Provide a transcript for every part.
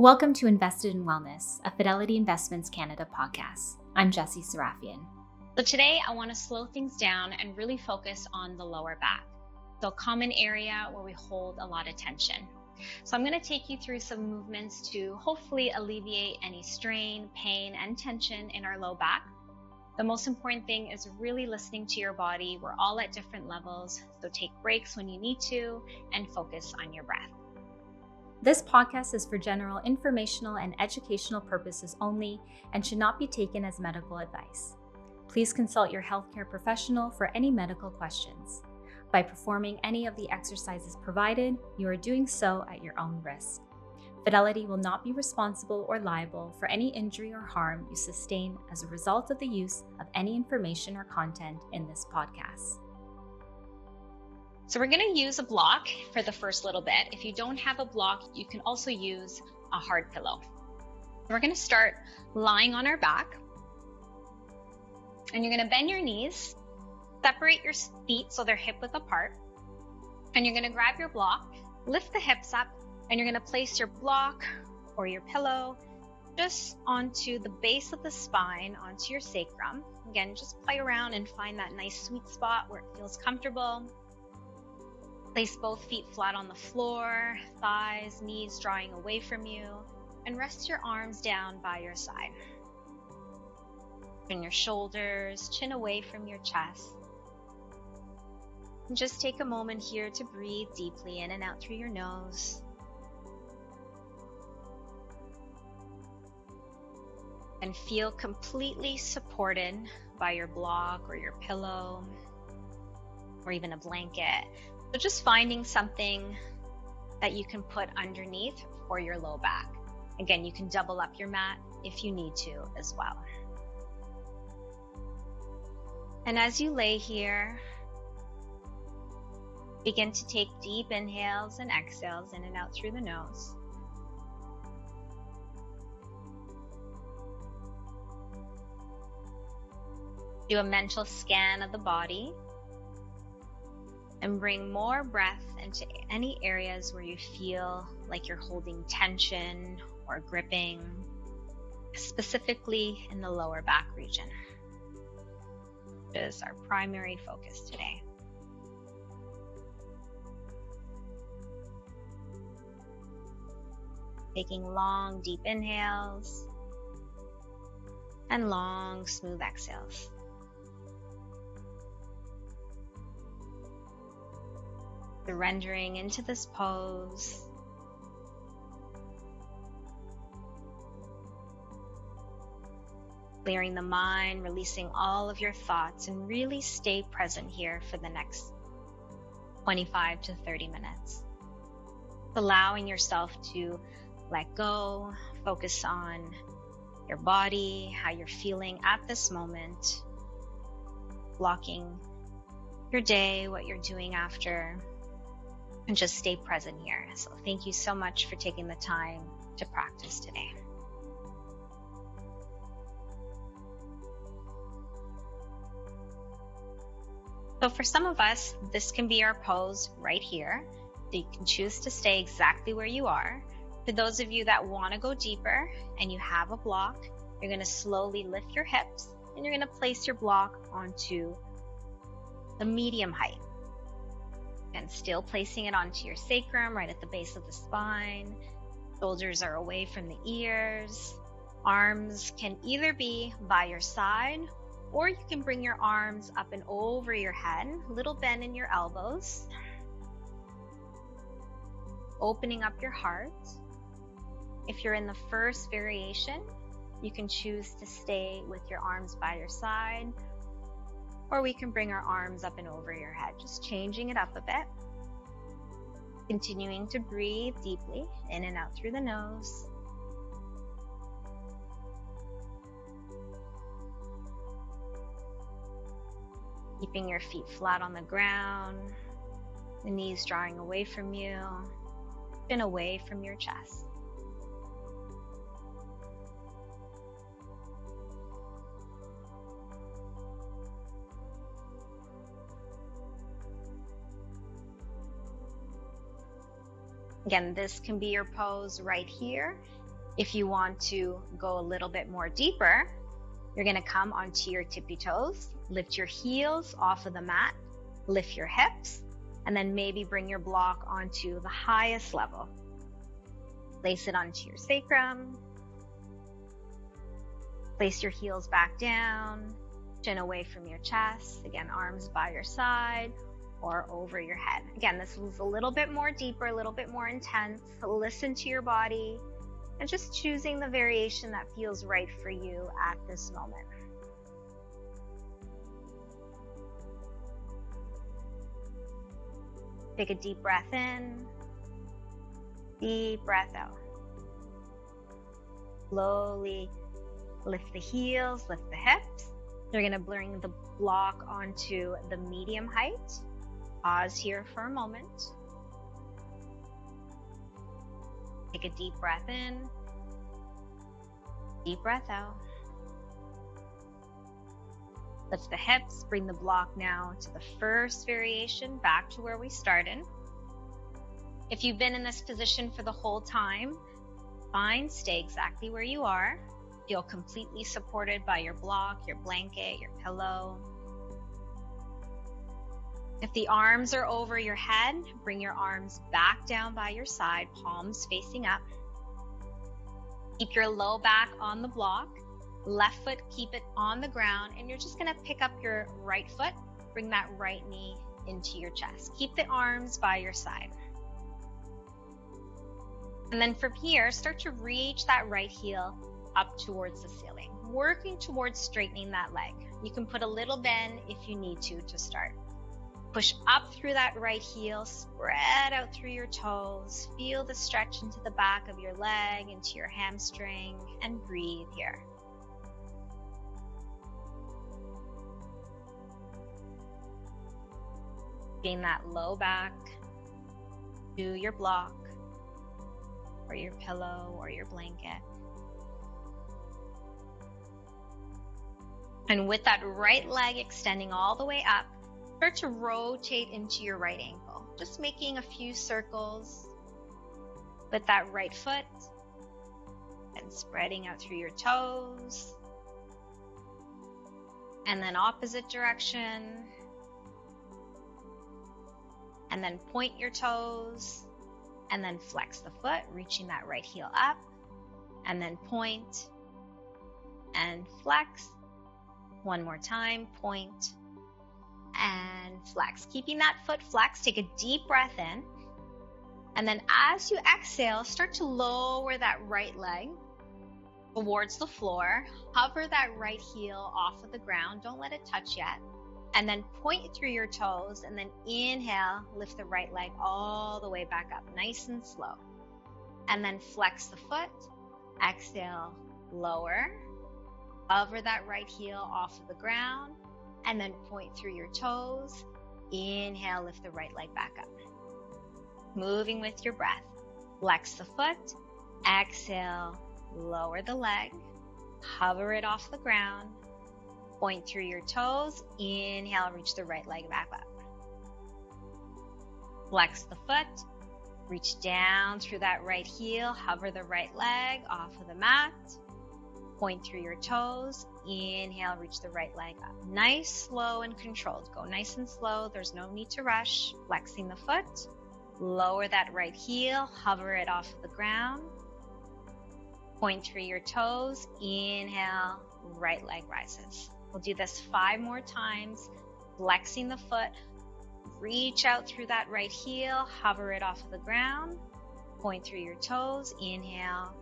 Welcome to Invested in Wellness, a Fidelity Investments Canada podcast. I'm Jessie Serafian. So today I want to slow things down and really focus on the lower back, the common area where we hold a lot of tension. So I'm going to take you through some movements to hopefully alleviate any strain, pain, and tension in our low back. The most important thing is really listening to your body. We're all at different levels, so take breaks when you need to and focus on your breath. This podcast is for general informational and educational purposes only and should not be taken as medical advice. Please consult your healthcare professional for any medical questions. By performing any of the exercises provided, you are doing so at your own risk. Fidelity will not be responsible or liable for any injury or harm you sustain as a result of the use of any information or content in this podcast. So we're to use a block for the first little bit. If you don't have a block, you can also use a hard pillow. We're to start lying on our back. And you're to bend your knees, separate your feet so they're hip width apart. And you're to grab your block, lift the hips up, and you're to place your block or your pillow just onto the base of the spine, onto your sacrum. Again, just play around and find that nice sweet spot where it feels comfortable. Place both feet flat on the floor, thighs, knees drawing away from you, and rest your arms down by your side. Turn your shoulders, chin away from your chest. And just take a moment here to breathe deeply in and out through your nose. And feel completely supported by your block or your pillow or even a blanket so just finding something that you can put underneath for your low back. Again, you can double up your mat if you need to as well. And as you lay here, begin to take deep inhales and exhales in and out through the nose. Do a mental scan of the body and bring more breath into any areas where you feel like you're holding tension or gripping, specifically in the lower back region. Is our primary focus today. Taking long, deep inhales and long, smooth exhales. Surrendering into this pose. Clearing the mind, releasing all of your thoughts, and really stay present here for the next 25 to 30 minutes. Allowing yourself to let go, focus on your body, how you're feeling at this moment, blocking your day, what you're doing after, and just stay present here. So, thank you so much for taking the time to practice today. So, for some of us, this can be our pose right here. So you can choose to stay exactly where you are. For those of you that want to go deeper and you have a block, you're going to slowly lift your hips and you're going to place your block onto the medium height and still placing it onto your sacrum right at the base of the spine. Shoulders are away from the ears. Arms can either be by your side or you can bring your arms up and over your head, little bend in your elbows. Opening up your heart. If you're in the first variation, you can choose to stay with your arms by your side or we can bring our arms up and over your head, just changing it up a bit. Continuing to breathe deeply in and out through the nose. Keeping your feet flat on the ground, the knees drawing away from you and away from your chest. Again, this can be your pose right here If you want to go a little bit more deeper, you're going to come onto your tippy toes, lift your heels off of the mat, lift your hips, and then maybe bring your block onto the highest level. Place it onto your sacrum. Place your heels back down, chin away from your chest. Again, arms by your side or over your head. Again, this is a little bit more deeper, a little bit more intense. Listen to your body and just choosing the variation that feels right for you at this moment. Take a deep breath in, deep breath out. Slowly lift the heels, lift the hips. You're going to bring the block onto the medium height. Pause here for a moment. Take a deep breath in, deep breath out. Lift the hips, bring the block now to the first variation back to where we started. If you've been in this position for the whole time, fine, stay exactly where you are. Feel completely supported by your block, your blanket, your pillow. If the arms are over your head, bring your arms back down by your side, palms facing up. Keep your low back on the block, left foot, keep it on the ground, and you're just gonna pick up your right foot, bring that right knee into your chest. Keep the arms by your side. And then from here, start to reach that right heel up towards the ceiling, working towards straightening that leg. You can put a little bend if you need to to start. Push up through that right heel, spread out through your toes. Feel the stretch into the back of your leg, into your hamstring, and breathe here. Gain that low back to your block or your pillow or your blanket. And with that right leg extending all the way up, start to rotate into your right ankle, just making a few circles with that right foot and spreading out through your toes. And then opposite direction. And then point your toes and then flex the foot, reaching that right heel up. And then point and flex. One more time, point and flex. Keeping that foot flexed, take a deep breath in. And then as you exhale, start to lower that right leg towards the floor. Hover that right heel off of the ground. Don't let it touch yet. And then point through your toes and then inhale, lift the right leg all the way back up, nice and slow. And then flex the foot. Exhale, lower. Hover that right heel off of the ground and then point through your toes. Inhale, lift the right leg back up. Moving with your breath. Flex the foot. Exhale, lower the leg. Hover it off the ground. Point through your toes. Inhale, reach the right leg back up. Flex the foot. Reach down through that right heel. Hover the right leg off of the mat. Point through your toes. Inhale, reach the right leg up. Nice, slow, and controlled. Go nice and slow. There's no need to rush. Flexing the foot. Lower that right heel. Hover it off the ground. Point through your toes. Inhale, right leg rises. We'll do this five more times. Flexing the foot. Reach out through that right heel. Hover it off the ground. Point through your toes. Inhale.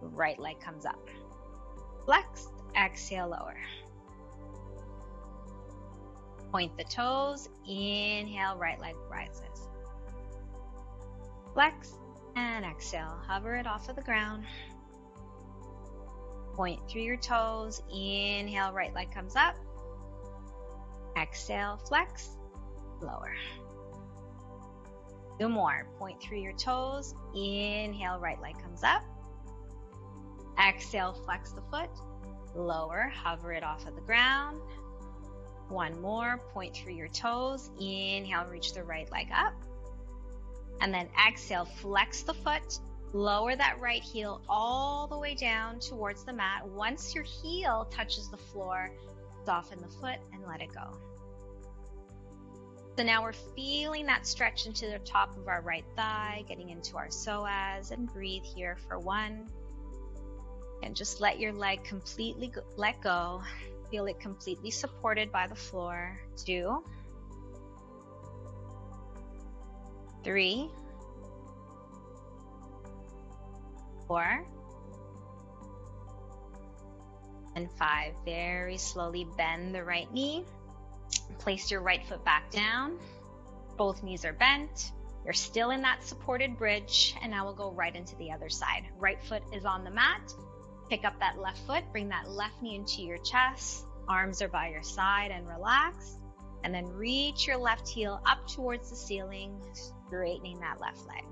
Right leg comes up flexed, exhale, lower. Point the toes, inhale, right leg rises. Flex and exhale, hover it off of the ground. Point through your toes, inhale, right leg comes up. Exhale, flex, lower. Two more. Point through your toes, inhale, right leg comes up. Exhale, flex the foot. Lower, hover it off of the ground. One more, point through your toes. Inhale, reach the right leg up. And then exhale, flex the foot. Lower that right heel all the way down towards the mat. Once your heel touches the floor, soften the foot and let it go. So now we're feeling that stretch into the top of our right thigh, getting into our psoas, and breathe here for one. And just let your leg completely go- let go. Feel it completely supported by the floor. Two, three, four, and five. Very slowly bend the right knee. Place your right foot back down. Both knees are bent. You're still in that supported bridge, and now we'll go right into the other side. Right foot is on the mat. Pick up that left foot, bring that left knee into your chest. Arms are by your side and relax. And then reach your left heel up towards the ceiling, straightening that left leg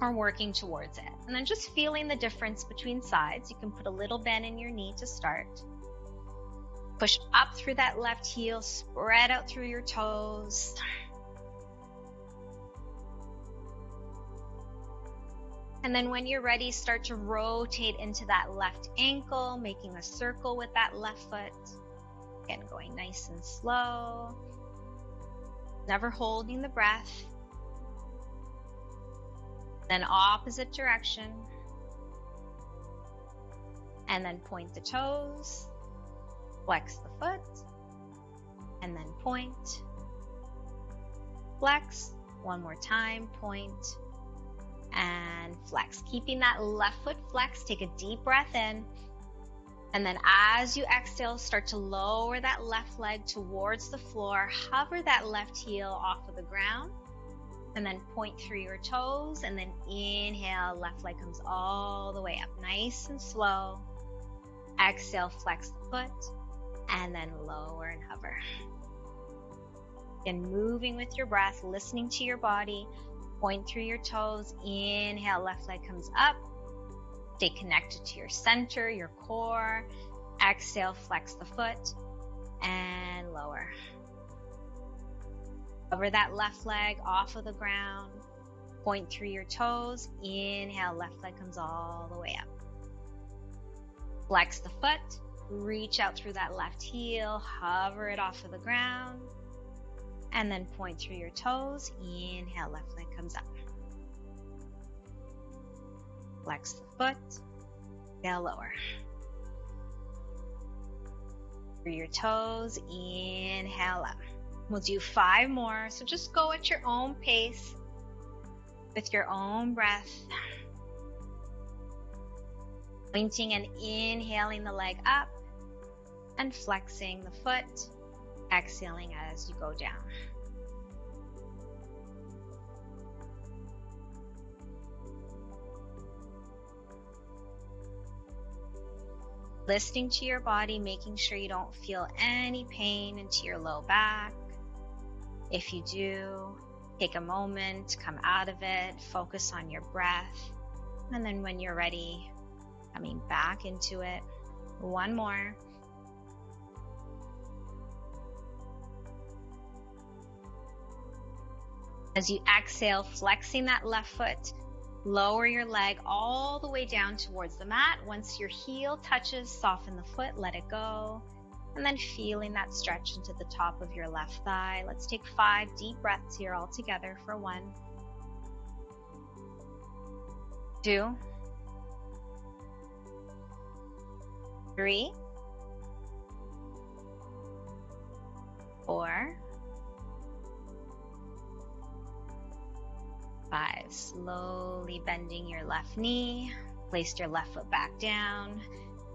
or working towards it. And then just feeling the difference between sides. You can put a little bend in your knee to start. Push up through that left heel, spread out through your toes. And then when you're ready, start to rotate into that left ankle, making a circle with that left foot. Again, going nice and slow. Never holding the breath. Then opposite direction. And then point the toes flex the foot, and then point, flex, one more time, point, and flex. Keeping that left foot flex, take a deep breath in. And then as you exhale, start to lower that left leg towards the floor. Hover that left heel off of the ground. And then point through your toes. And then inhale, left leg comes all the way up. Nice and slow. Exhale, flex the foot and then lower and hover. And moving with your breath, listening to your body, point through your toes. Inhale, left leg comes up. Stay connected to your center, your core. Exhale, flex the foot and lower. Cover that left leg off of the ground. Point through your toes. Inhale, left leg comes all the way up. Flex the foot Reach out through that left heel, hover it off of the ground, and then point through your toes. Inhale, left leg comes up. Flex the foot, now lower. Through your toes, inhale up. We'll do five more, so just go at your own pace with your own breath pointing and inhaling the leg up and flexing the foot, exhaling as you go down. Listening to your body, making sure you don't feel any pain into your low back. If you do, take a moment, come out of it, focus on your breath, and then when you're ready, coming back into it. One more. As you exhale, flexing that left foot, lower your leg all the way down towards the mat. Once your heel touches, soften the foot, let it go. And then feeling that stretch into the top of your left thigh. Let's take five deep breaths here all together for one, two, three, four, five. Slowly bending your left knee, place your left foot back down,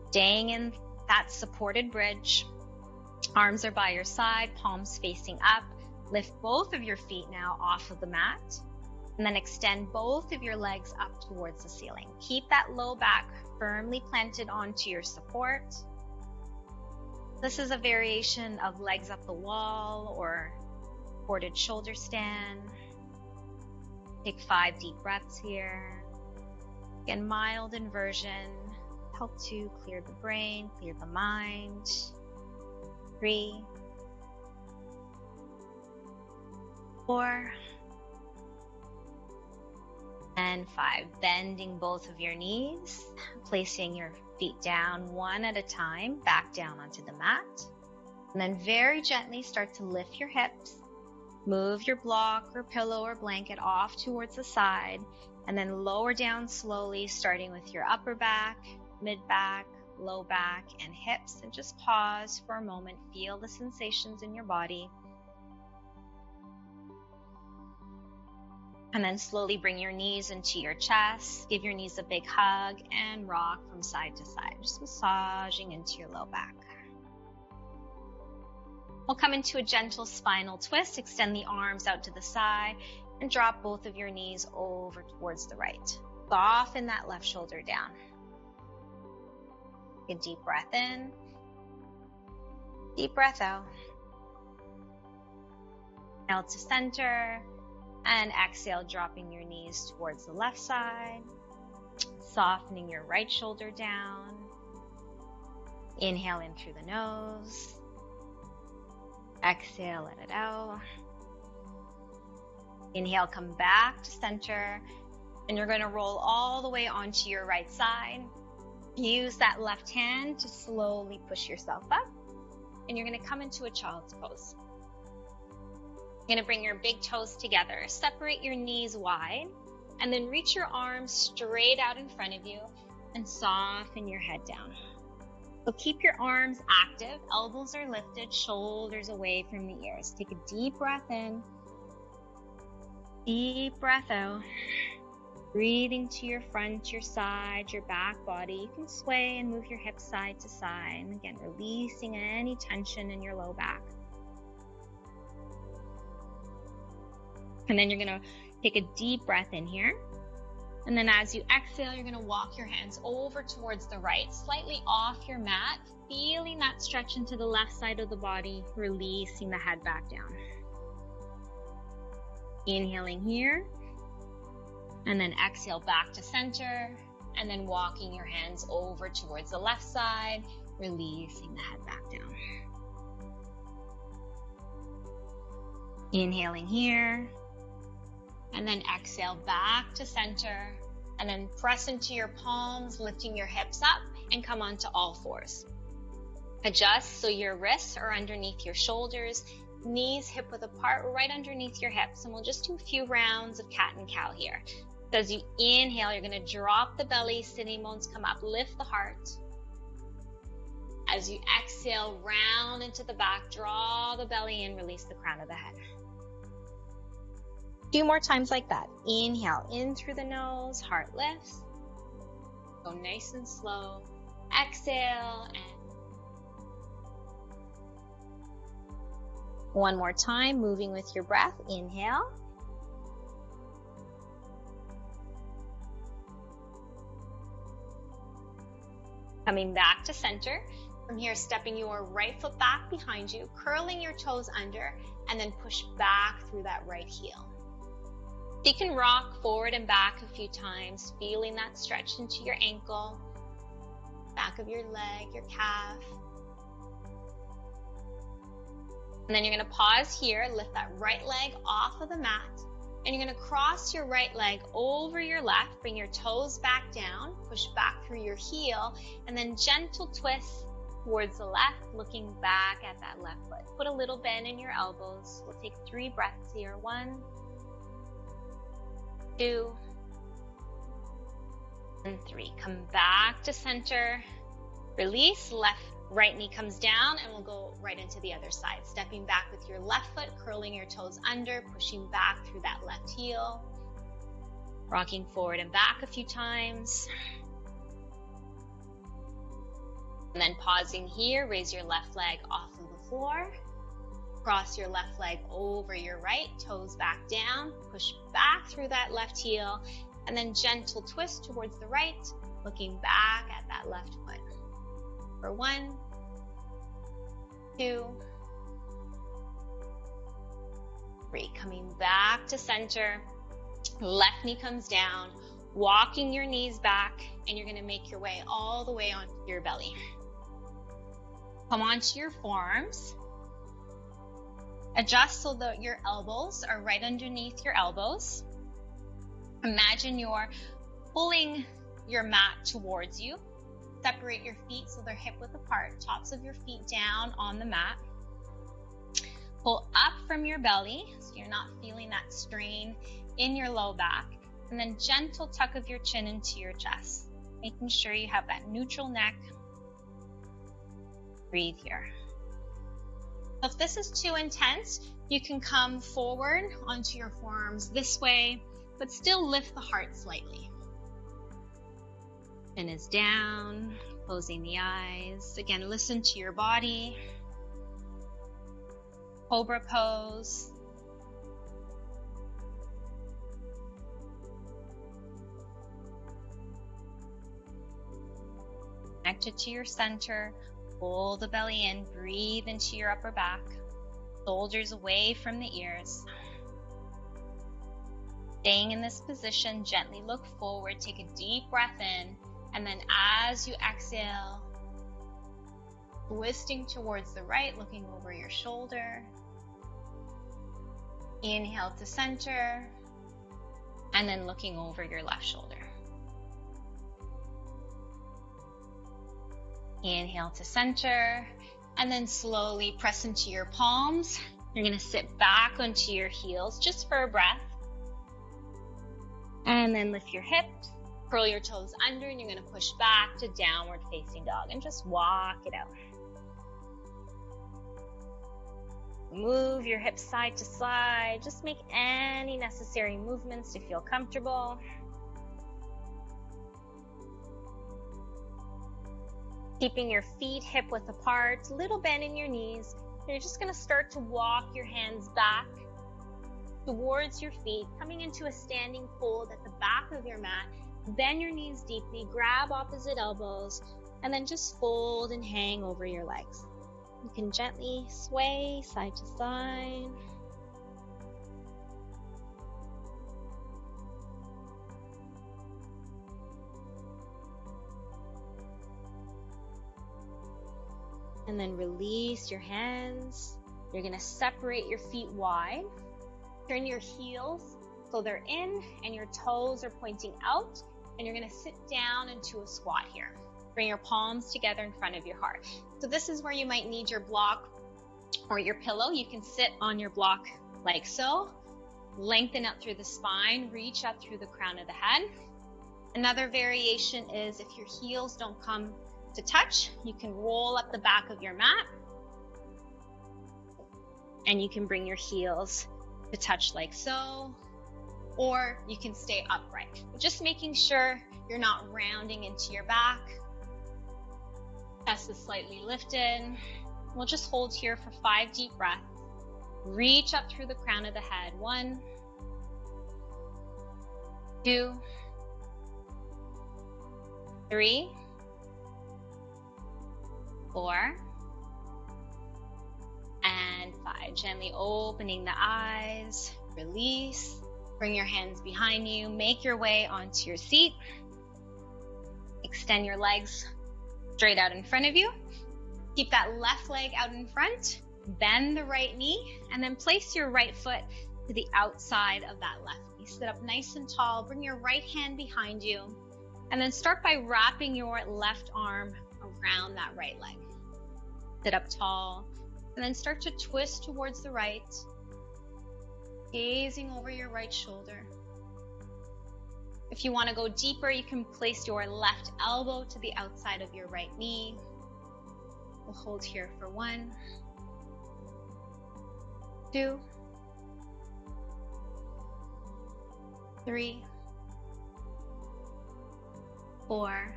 staying in that supported bridge. Arms are by your side, palms facing up. Lift both of your feet now off of the mat. And then extend both of your legs up towards the ceiling. Keep that low back firmly planted onto your support. This is a variation of legs up the wall or supported shoulder stand. Take five deep breaths here. Again, mild inversion. Help to clear the brain, clear the mind. Three, four, and five. Bending both of your knees, placing your feet down one at a time, back down onto the mat. And then very gently start to lift your hips. Move your block or pillow or blanket off towards the side, and then lower down slowly, starting with your upper back, mid back, low back, and hips. And just pause for a moment. Feel the sensations in your body. And then slowly bring your knees into your chest. Give your knees a big hug and rock from side to side, just massaging into your low back. We'll come into a gentle spinal twist. Extend the arms out to the side and drop both of your knees over towards the right. Soften that left shoulder down. Take a deep breath in. Deep breath out. Now to center and exhale, dropping your knees towards the left side, softening your right shoulder down. Inhale in through the nose. Exhale, let it out. Inhale, come back to center, and you're going to roll all the way onto your right side. Use that left hand to slowly push yourself up, and you're going to come into a child's pose. You're going to bring your big toes together, separate your knees wide, and then reach your arms straight out in front of you and soften your head down. So keep your arms active, elbows are lifted, shoulders away from the ears. Take a deep breath in, deep breath out. Breathing to your front, your side, your back body. You can sway and move your hips side to side. And again, releasing any tension in your low back. And then you're going to take a deep breath in here. And then as you exhale, you're going to walk your hands over towards the right, slightly off your mat, feeling that stretch into the left side of the body, releasing the head back down. Inhaling here, and then exhale back to center, and then walking your hands over towards the left side, releasing the head back down. Inhaling here, and then exhale back to center and then press into your palms, lifting your hips up and come onto all fours. Adjust so your wrists are underneath your shoulders, knees hip width apart, right underneath your hips. And we'll just do a few rounds of cat and cow here. So as you inhale, you're going to drop the belly, sitting bones come up, lift the heart. As you exhale, round into the back, draw the belly in, release the crown of the head few more times like that. Inhale in through the nose, heart lifts. Go nice and slow. Exhale and one more time, moving with your breath. Inhale. Coming back to center. From here, stepping your right foot back behind you, curling your toes under, and then push back through that right heel. You can rock forward and back a few times, feeling that stretch into your ankle, back of your leg, your calf. And then you're going to pause here, lift that right leg off of the mat, and you're going to cross your right leg over your left, bring your toes back down, push back through your heel, and then gentle twist towards the left, looking back at that left foot. Put a little bend in your elbows. We'll take three breaths here. One, two, and three. Come back to center. Release, left, right knee comes down, and we'll go right into the other side. Stepping back with your left foot, curling your toes under, pushing back through that left heel. Rocking forward and back a few times. And then pausing here, raise your left leg off of the floor. Cross your left leg over your right, toes back down, push back through that left heel, and then gentle twist towards the right, looking back at that left foot. For one, two, three. Coming back to center, left knee comes down, walking your knees back, and you're gonna make your way all the way onto your belly. Come onto your forearms. Adjust so that your elbows are right underneath your elbows. Imagine you're pulling your mat towards you. Separate your feet so they're hip width apart, tops of your feet down on the mat. Pull up from your belly so you're not feeling that strain in your low back. And then gentle tuck of your chin into your chest, making sure you have that neutral neck. Breathe here. If this is too intense, you can come forward onto your forearms this way, but still lift the heart slightly. Chin is down, closing the eyes. Again, listen to your body. Cobra pose. Connected to your center. Pull the belly in, breathe into your upper back. Shoulders away from the ears. Staying in this position, gently look forward, take a deep breath in, and then as you exhale, twisting towards the right, looking over your shoulder. Inhale to center, and then looking over your left shoulder. Inhale to center, and then slowly press into your palms. You're to sit back onto your heels just for a breath. And then lift your hips, curl your toes under, and you're to push back to downward facing dog and just walk it out. Move your hips side to side. Just make any necessary movements to feel comfortable. Keeping your feet hip width apart, little bend in your knees. You're just going to start to walk your hands back towards your feet, coming into a standing fold at the back of your mat. Bend your knees deeply, grab opposite elbows, and then just fold and hang over your legs. You can gently sway side to side. And then release your hands. You're to separate your feet wide. Turn your heels so they're in and your toes are pointing out. And you're to sit down into a squat here. Bring your palms together in front of your heart. So, this is where you might need your block or your pillow. You can sit on your block like so. Lengthen up through the spine, reach up through the crown of the head. Another variation is if your heels don't come to touch. You can roll up the back of your mat and you can bring your heels to touch like so, or you can stay upright. Just making sure you're not rounding into your back. Chest is slightly lifted. We'll just hold here for five deep breaths. Reach up through the crown of the head. One, two, three four, and five. Gently opening the eyes, release. Bring your hands behind you, make your way onto your seat. Extend your legs straight out in front of you. Keep that left leg out in front. Bend the right knee, and then place your right foot to the outside of that left knee. Sit up nice and tall. Bring your right hand behind you. And then start by wrapping your left arm around that right leg. Sit up tall, and then start to twist towards the right, gazing over your right shoulder. If you want to go deeper, you can place your left elbow to the outside of your right knee. We'll hold here for one, two, three, four,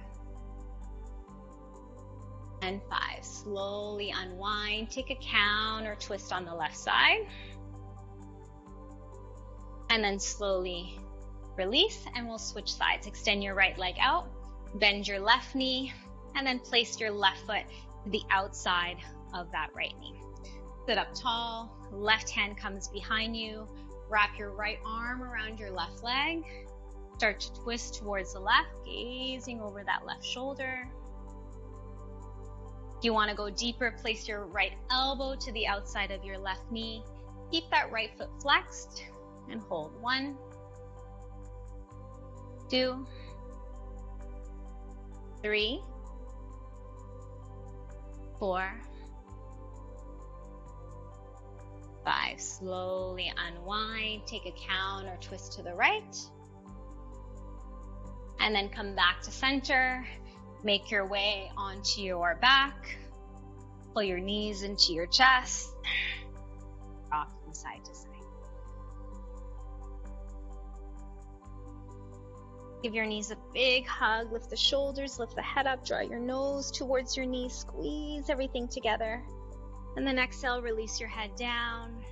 and five. Slowly unwind, take a count or twist on the left side. And then slowly release, and we'll switch sides. Extend your right leg out, bend your left knee, and then place your left foot to the outside of that right knee. Sit up tall, left hand comes behind you. Wrap your right arm around your left leg. Start to twist towards the left, gazing over that left shoulder. You want to go deeper, place your right elbow to the outside of your left knee. Keep that right foot flexed and hold one, two, three, four, five. Slowly unwind, take a count or twist to the right. And then come back to center. Make your way onto your back. Pull your knees into your chest. Rock from side to side. Give your knees a big hug. Lift the shoulders, lift the head up, draw your nose towards your knees, squeeze everything together. And then exhale, release your head down.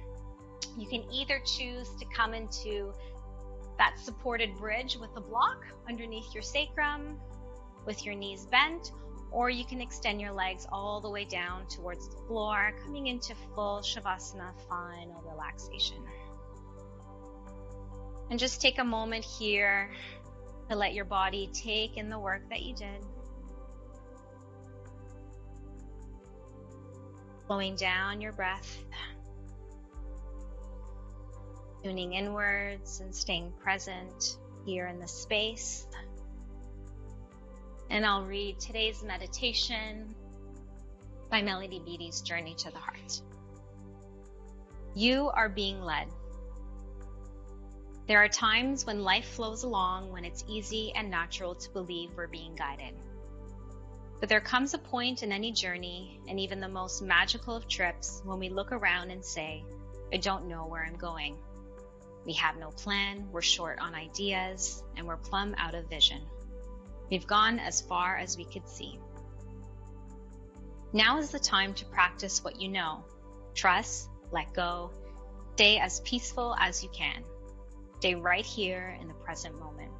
You can either choose to come into that supported bridge with a block underneath your sacrum with your knees bent, or you can extend your legs all the way down towards the floor, coming into full Shavasana final relaxation. And just take a moment here to let your body take in the work that you did. Slowing down your breath, tuning inwards and staying present here in the space. And I'll read today's meditation by Melody Beattie's Journey to the Heart. You are being led. There are times when life flows along when it's easy and natural to believe we're being guided. But there comes a point in any journey, and even the most magical of trips, when we look around and say, I don't know where I'm going. We have no plan, we're short on ideas, and we're plumb out of vision. We've gone as far as we could see. Now is the time to practice what you know. Trust, let go, stay as peaceful as you can. Stay right here in the present moment.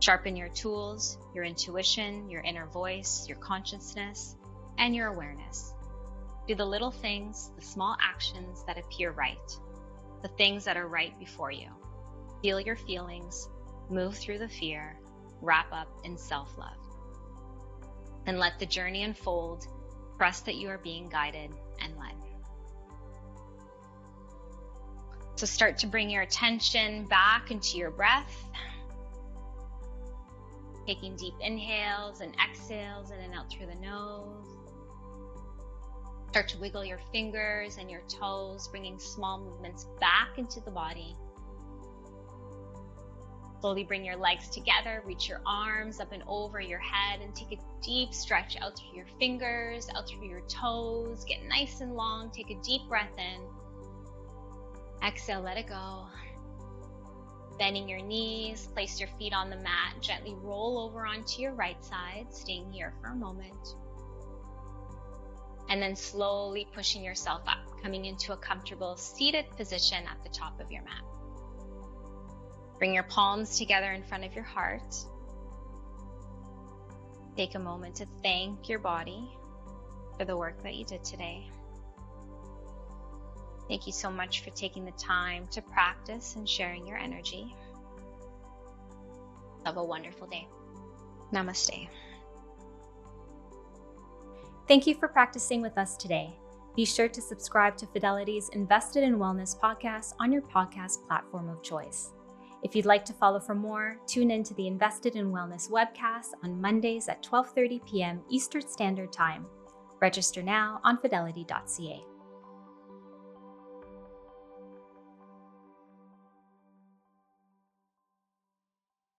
Sharpen your tools, your intuition, your inner voice, your consciousness, and your awareness. Do the little things, the small actions that appear right the things that are right before you. Feel your feelings, move through the fear, wrap up in self love. And let the journey unfold. Trust that you are being guided and led. So start to bring your attention back into your breath. Taking deep inhales and exhales in and out through the nose. Start to wiggle your fingers and your toes, bringing small movements back into the body. Slowly bring your legs together, reach your arms up and over your head, and take a deep stretch out through your fingers, out through your toes. Get nice and long. Take a deep breath in. Exhale, let it go. Bending your knees, place your feet on the mat, gently roll over onto your right side, staying here for a moment and then slowly pushing yourself up, coming into a comfortable seated position at the top of your mat. Bring your palms together in front of your heart. Take a moment to thank your body for the work that you did today. Thank you so much for taking the time to practice and sharing your energy. Have a wonderful day. Namaste. Thank you for practicing with us today. Be sure to subscribe to Fidelity's Invested in Wellness podcast on your podcast platform of choice. If you'd like to follow for more, tune in to the Invested in Wellness webcast on Mondays at 12:30 p.m. Eastern Standard Time. Register now on fidelity.ca.